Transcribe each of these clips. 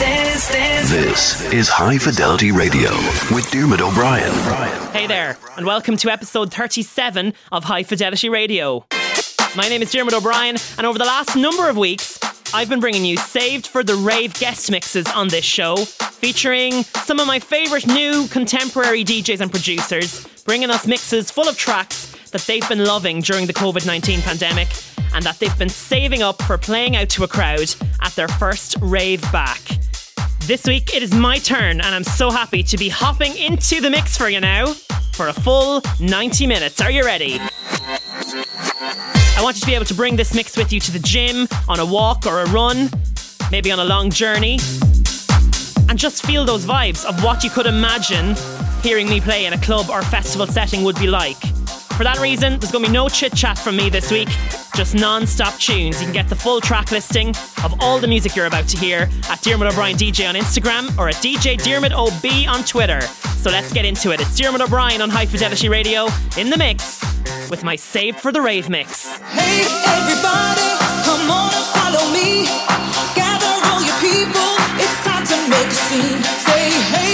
dance, dance. This is High Fidelity Radio with Diarmuid O'Brien. Hey there, and welcome to episode 37 of High Fidelity Radio. My name is Diarmuid O'Brien, and over the last number of weeks, I've been bringing you saved for the rave guest mixes on this show, featuring some of my favourite new contemporary DJs and producers, bringing us mixes full of tracks that they've been loving during the COVID 19 pandemic and that they've been saving up for playing out to a crowd at their first rave back. This week it is my turn, and I'm so happy to be hopping into the mix for you now for a full 90 minutes. Are you ready? I want you to be able to bring this mix with you to the gym, on a walk or a run, maybe on a long journey, and just feel those vibes of what you could imagine hearing me play in a club or festival setting would be like. For that reason, there's going to be no chit chat from me this week, just non stop tunes. You can get the full track listing of all the music you're about to hear at Diarmuid O'Brien DJ on Instagram or at DJ Diarmuid OB on Twitter. So let's get into it. It's Diarmuid O'Brien on High Fidelity Radio in the mix with my Saved for the Rave mix. Hey everybody, come on and follow me. Gather all your people, it's time to make a scene. Say hey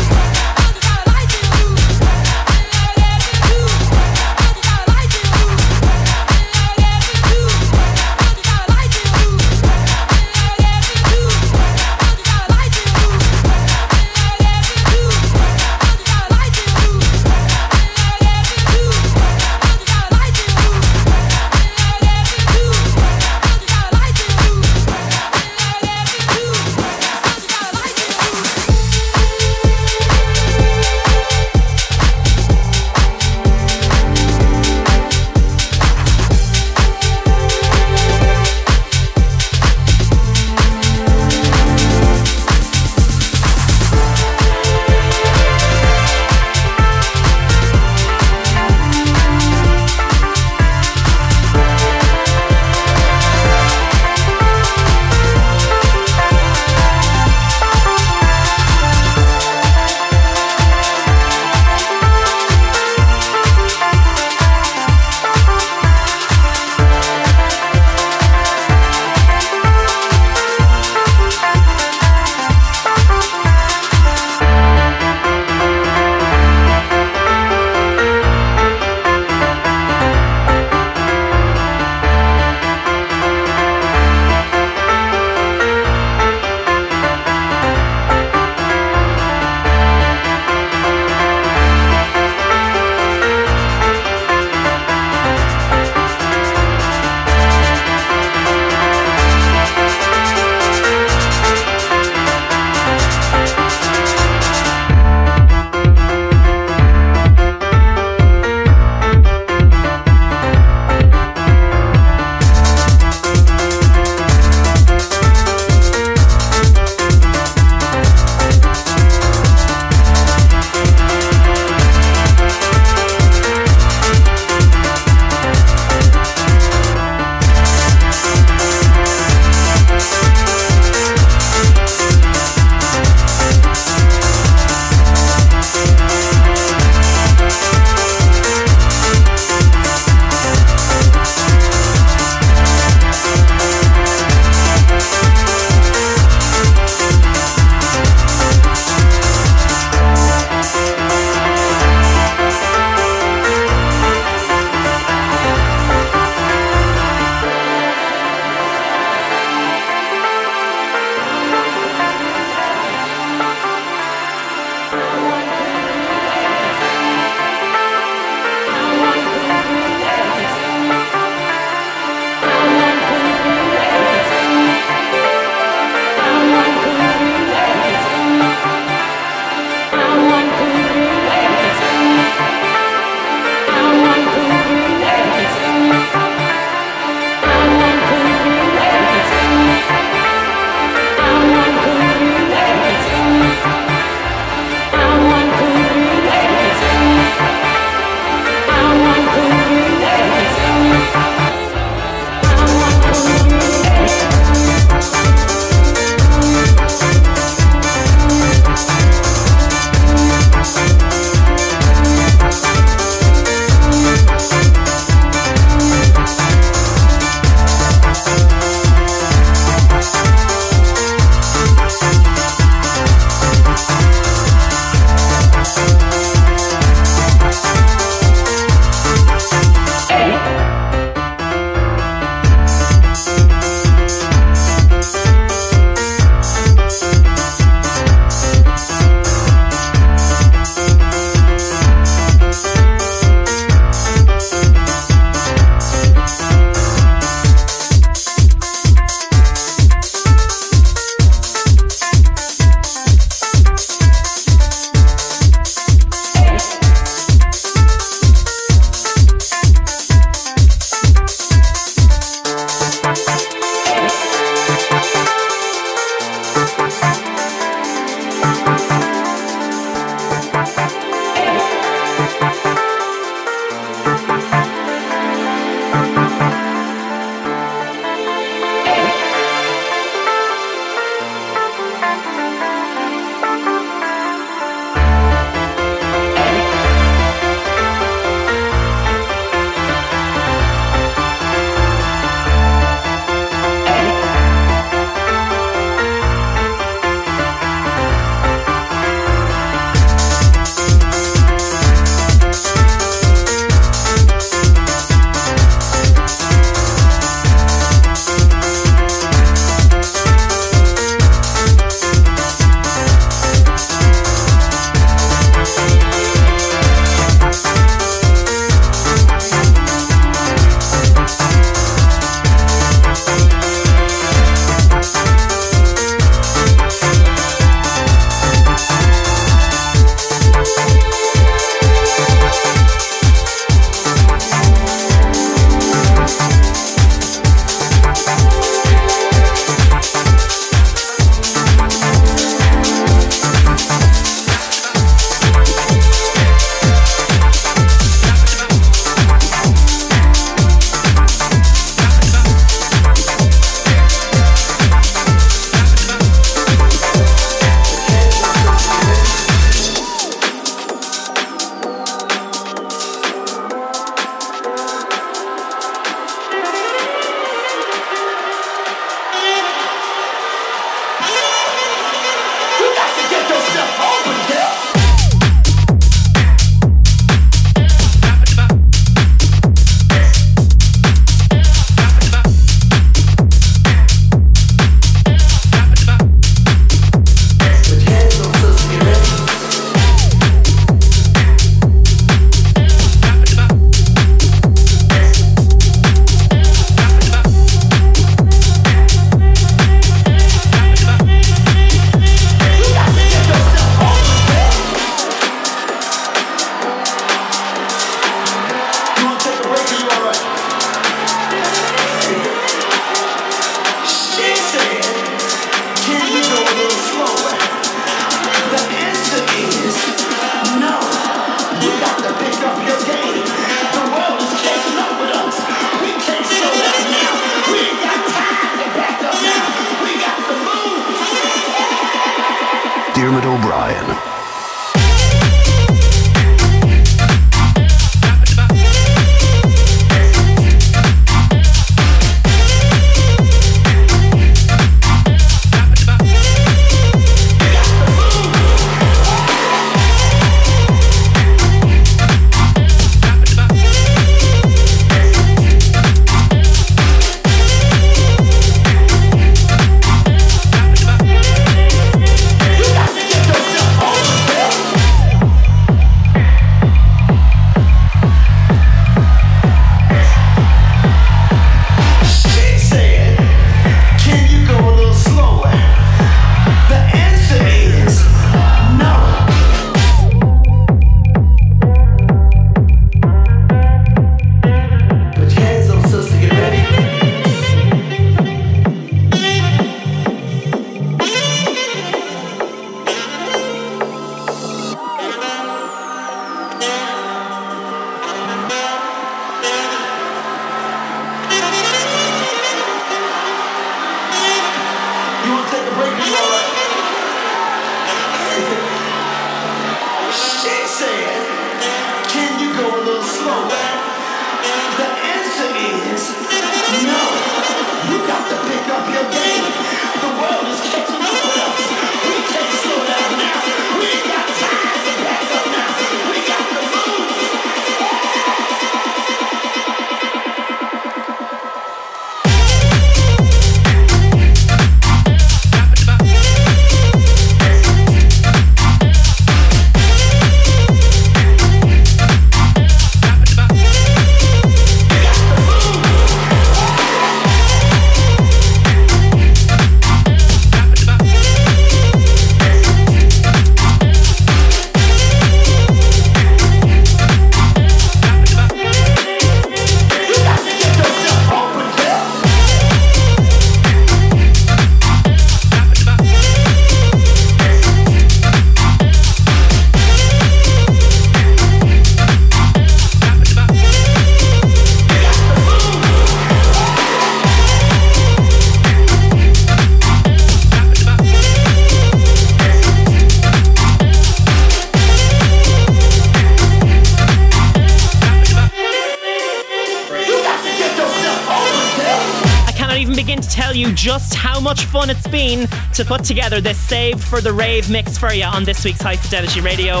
it's been to put together this Save for the rave mix for you on this week's High Fidelity Radio.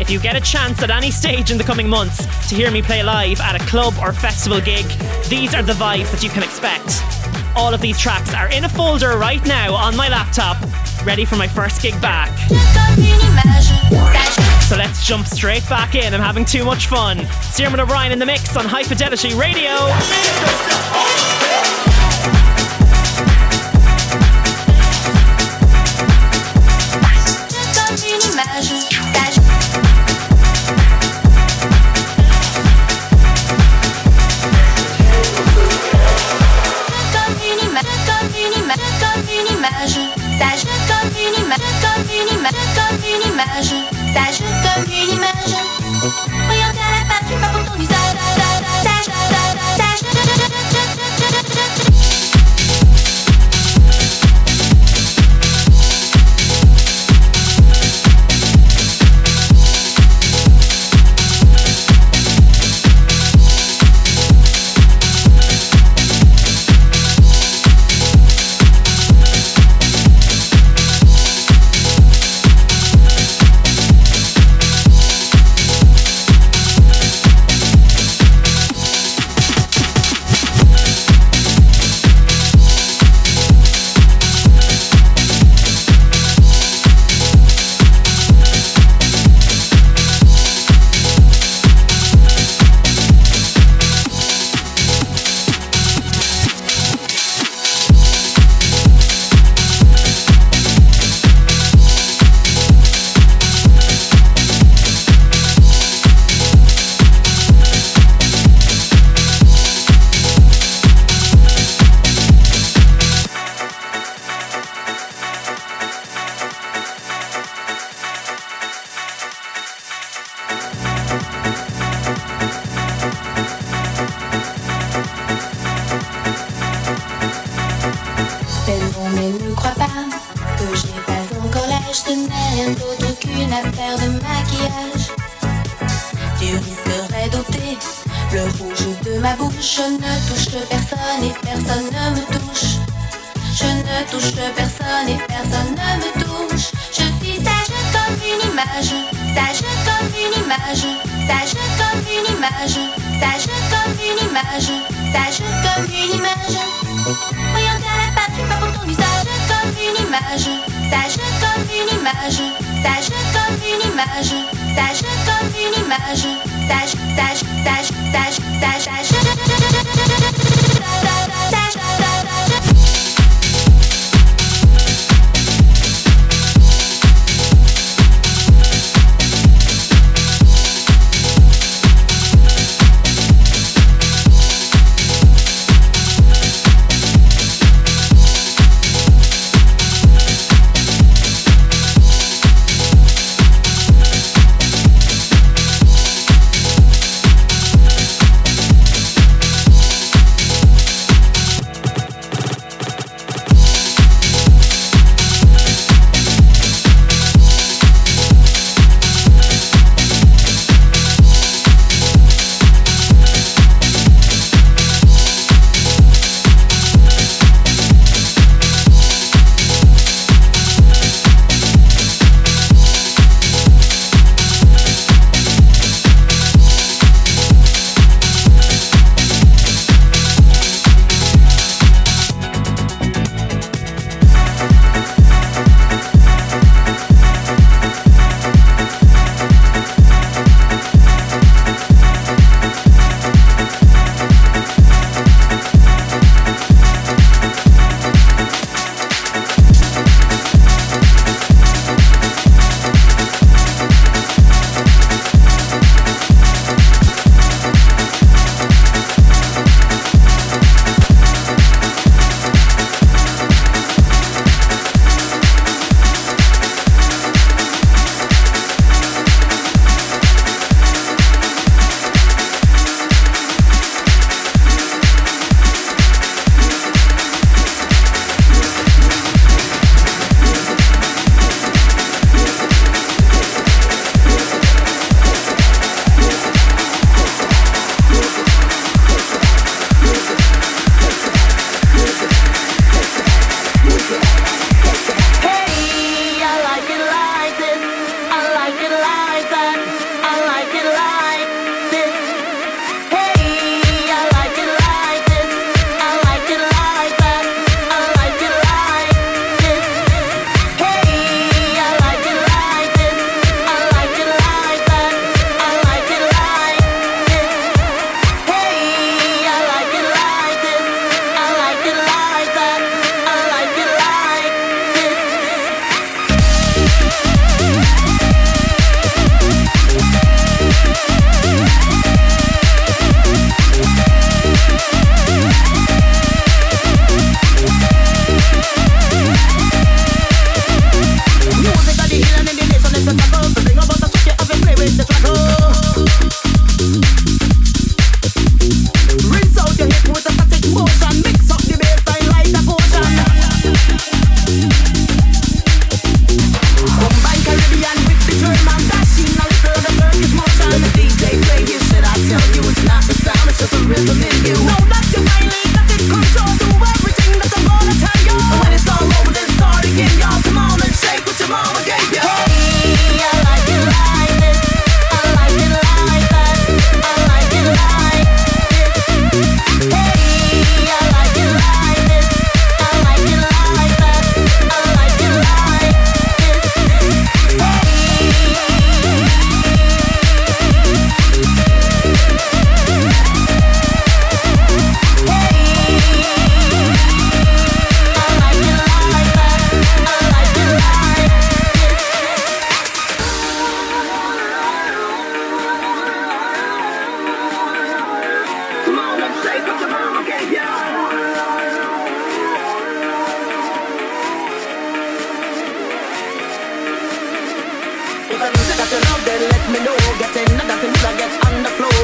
If you get a chance at any stage in the coming months to hear me play live at a club or festival gig, these are the vibes that you can expect. All of these tracks are in a folder right now on my laptop, ready for my first gig back. So let's jump straight back in. I'm having too much fun. Diarmuid O'Brien in the mix on High Fidelity Radio. Me know get another thing, I get on the floor.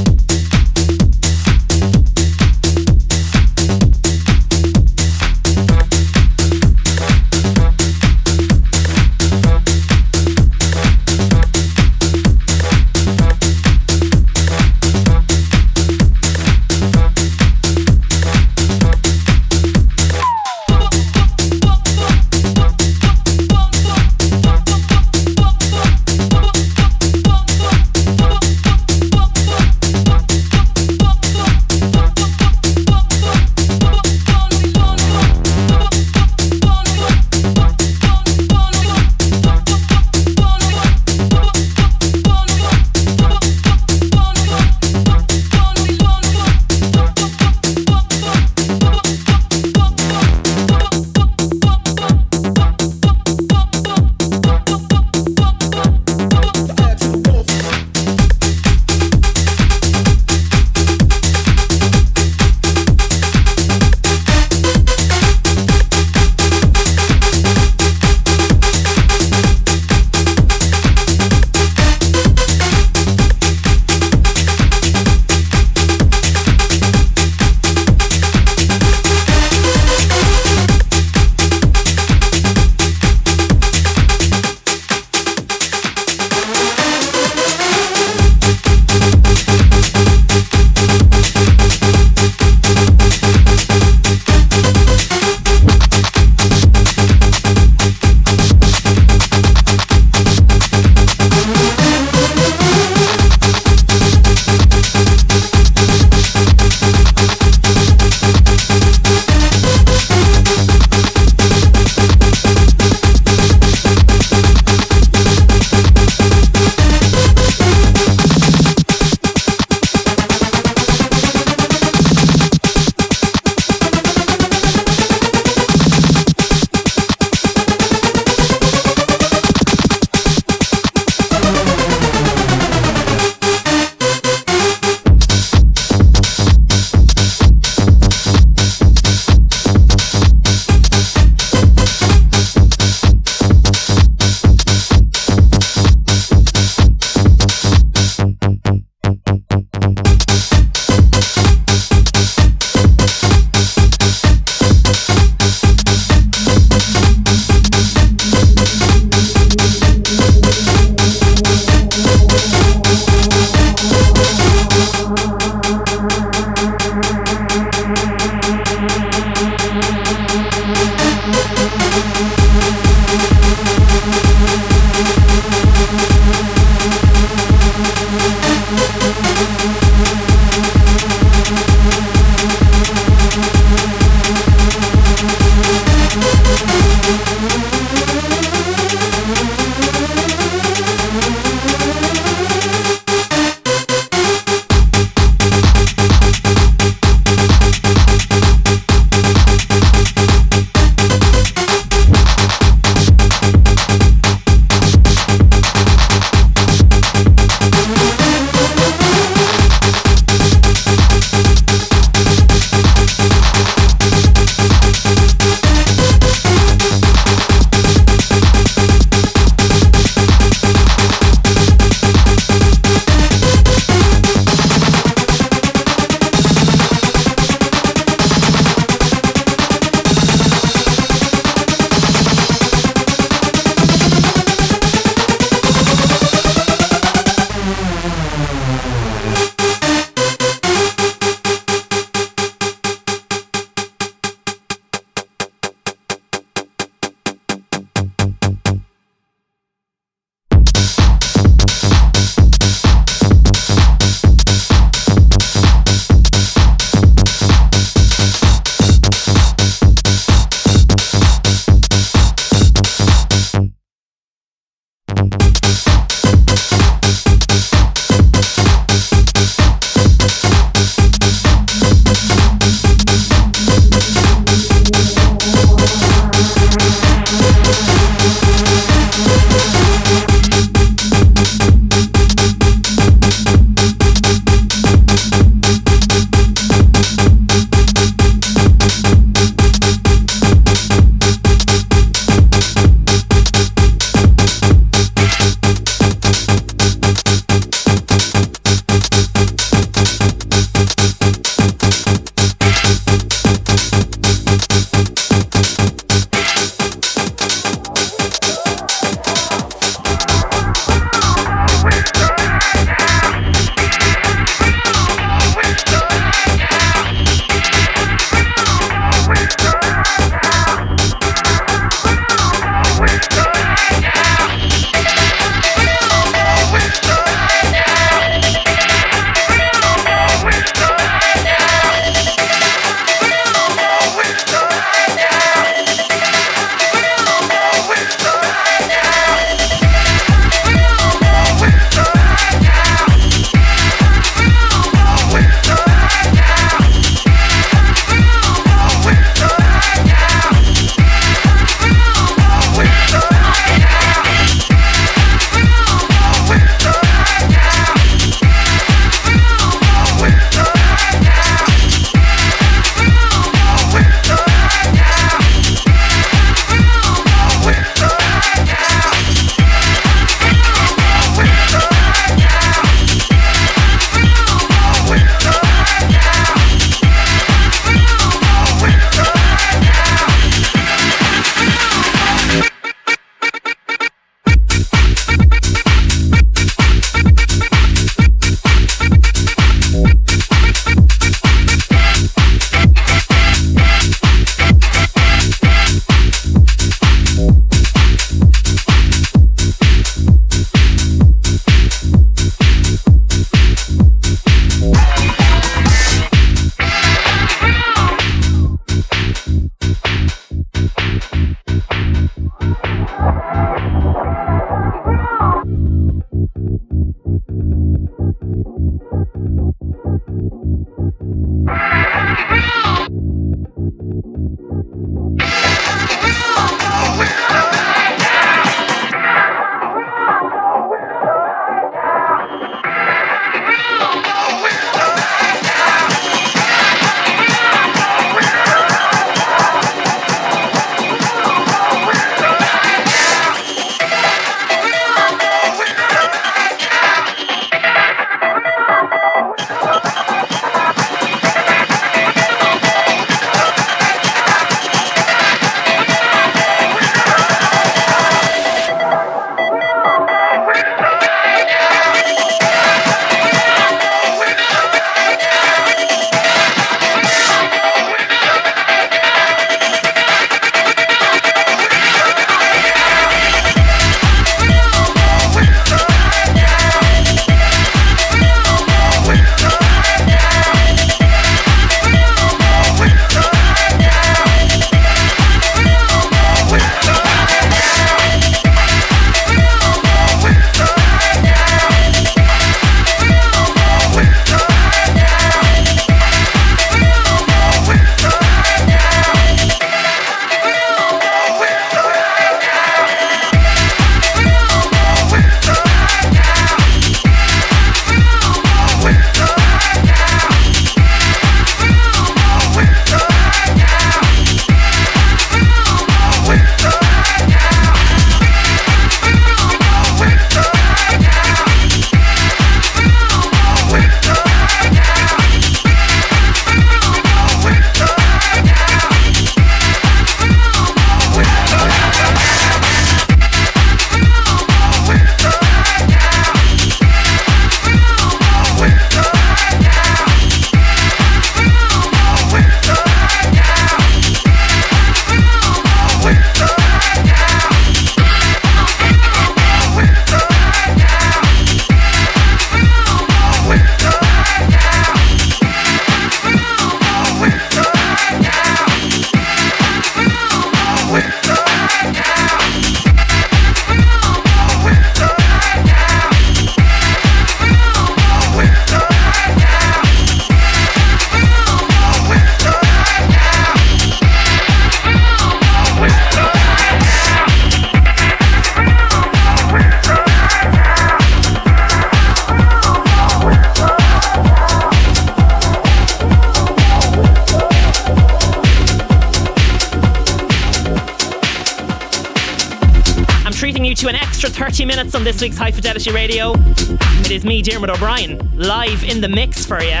Minutes on this week's High Fidelity Radio. It is me, Diarmuid O'Brien, live in the mix for you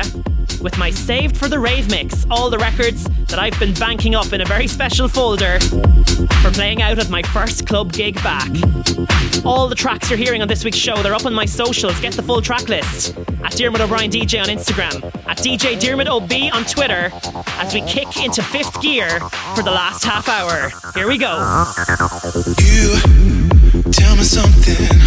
with my saved for the rave mix, all the records that I've been banking up in a very special folder for playing out at my first club gig back. All the tracks you're hearing on this week's show, they're up on my socials. Get the full track list at Diarmuid O'Brien DJ on Instagram, at DJ Diarmuid OB on Twitter, as we kick into fifth gear for the last half hour. Here we go. You something.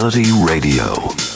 Fidelity Radio.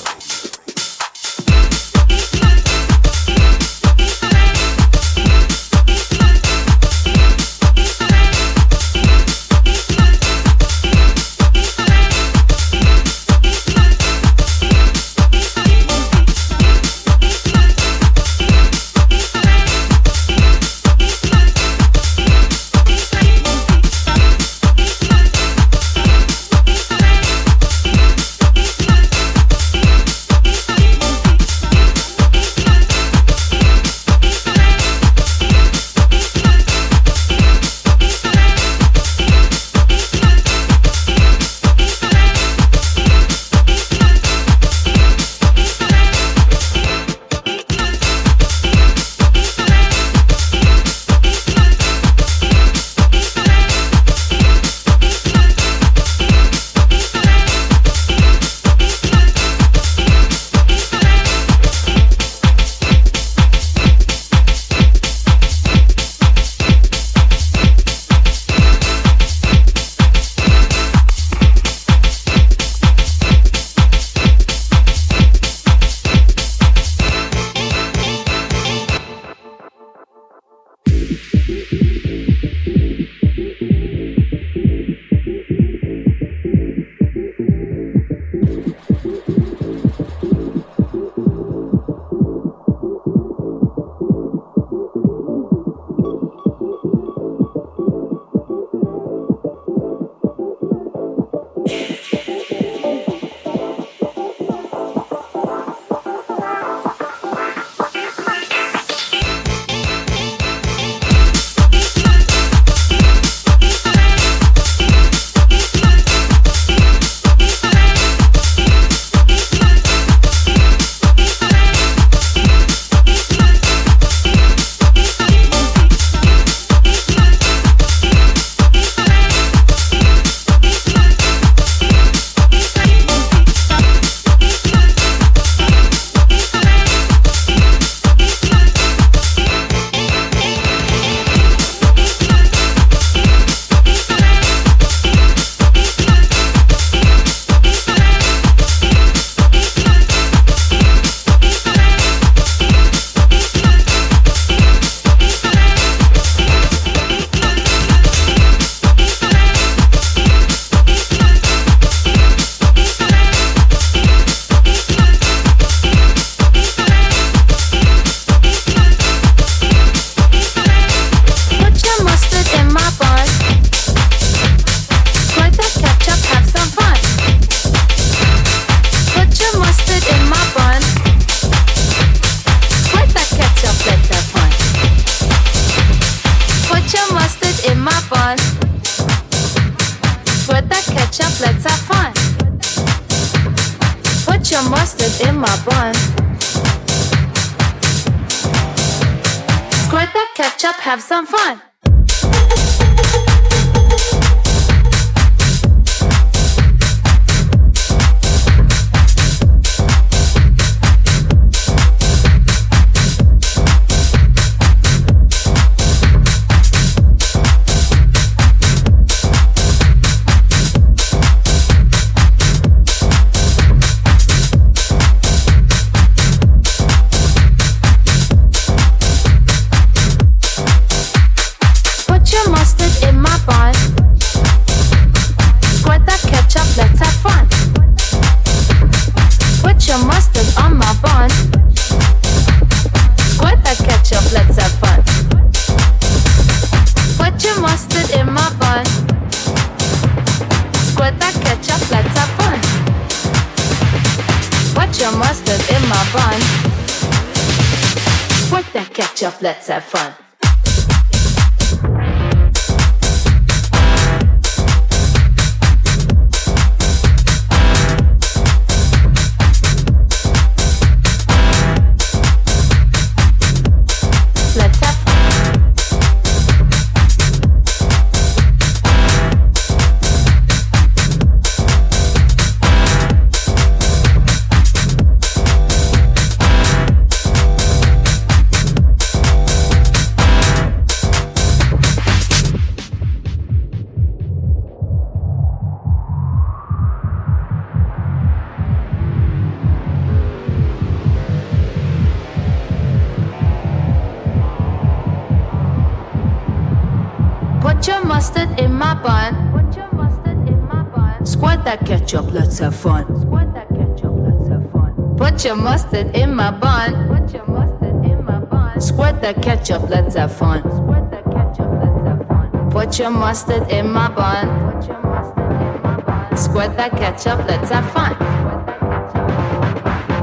Squirt that ketchup, let's have fun.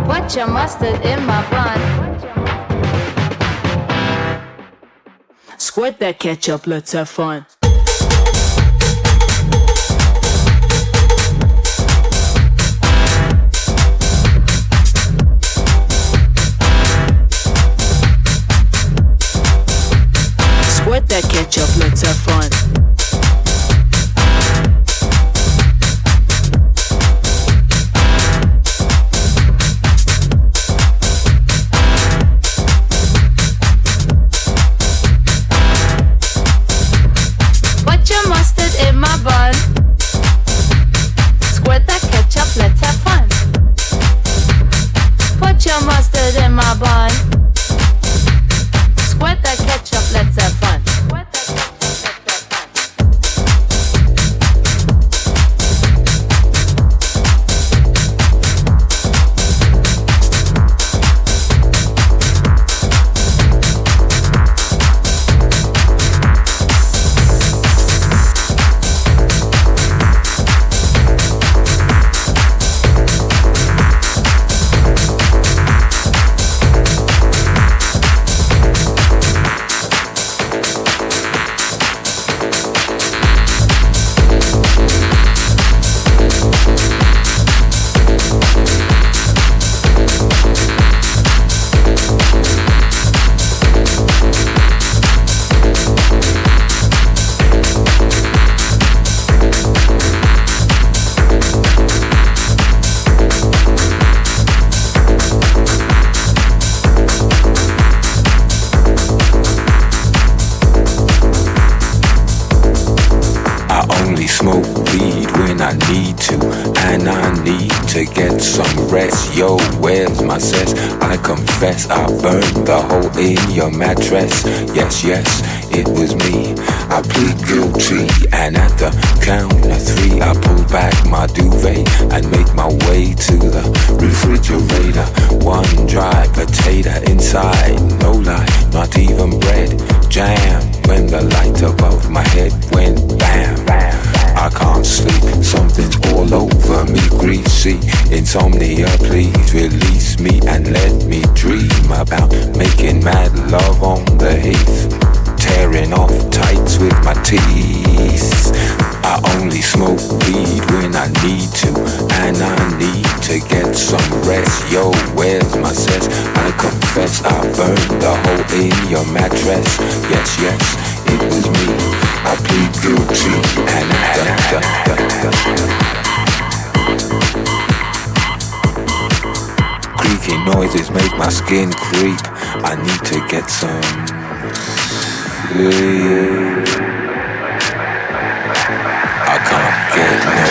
Put your mustard in my bun. Squirt that ketchup, let's have fun. Squirt that ketchup, let's have fun. And I need to get some rest. Yo, where's my cess? I confess I burned the hole in your mattress. Yes, yes, it was me. I plead guilty, and da, da, da, da. Creaky noises make my skin creep. I need to get some sleep. I can't get no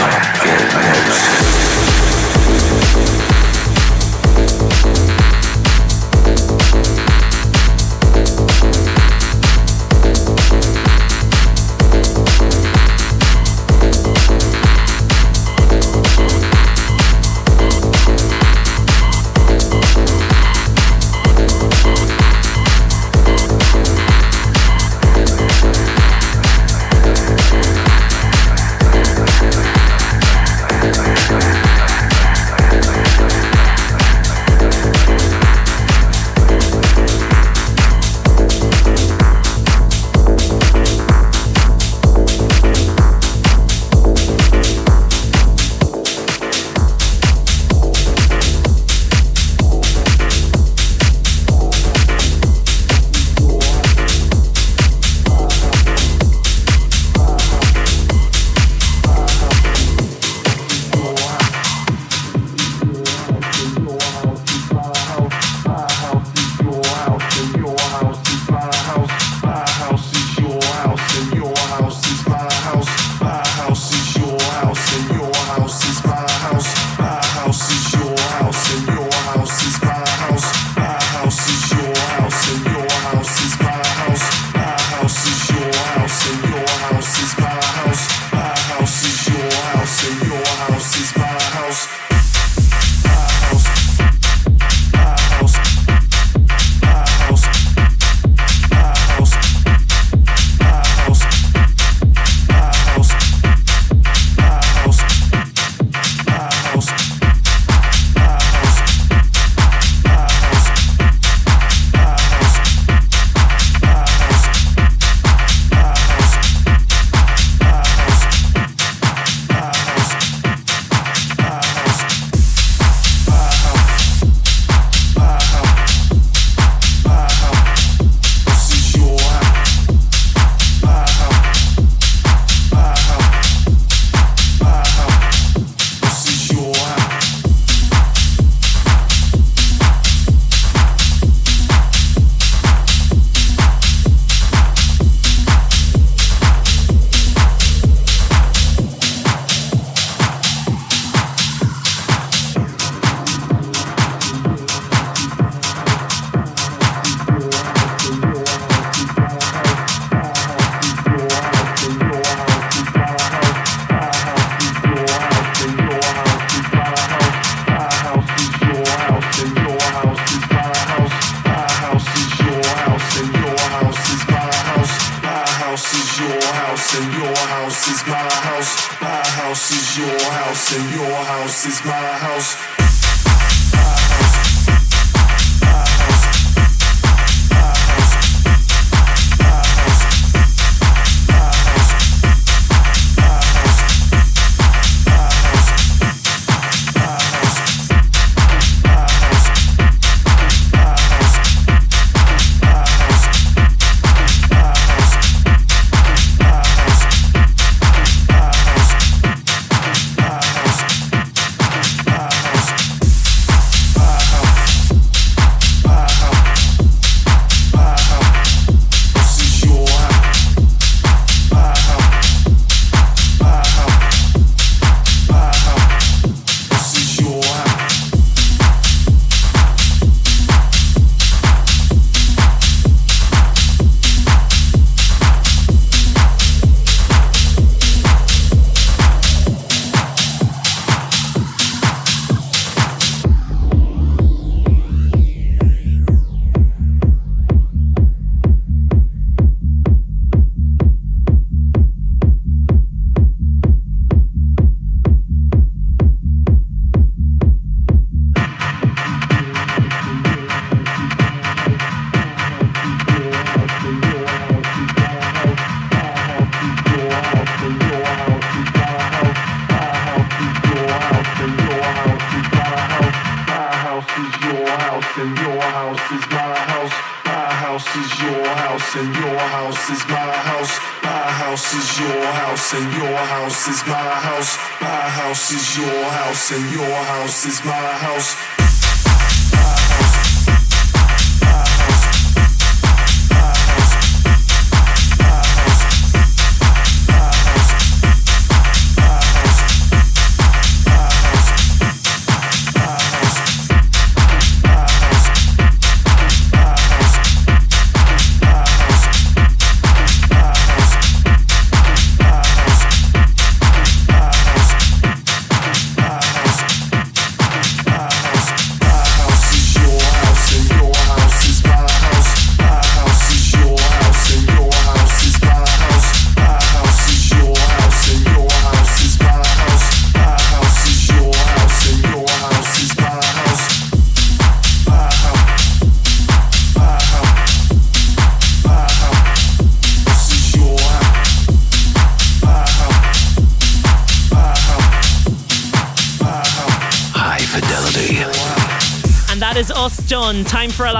Almost.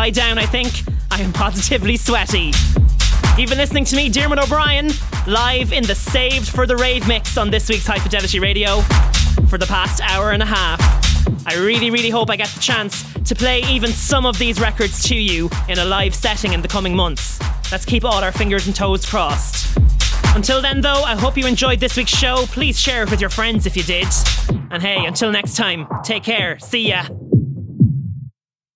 Lie down, I think. I am positively sweaty. You've been listening to me, Diarmuid O'Brien, live in the Saved for the Rave mix on this week's High Fidelity Radio for the past hour and a half. I really, really hope I get the chance to play even some of these records to you in a live setting in the coming months. Let's keep all our fingers and toes crossed. Until then, though, I hope you enjoyed this week's show. Please share it with your friends if you did. And hey, until next time, take care. See ya.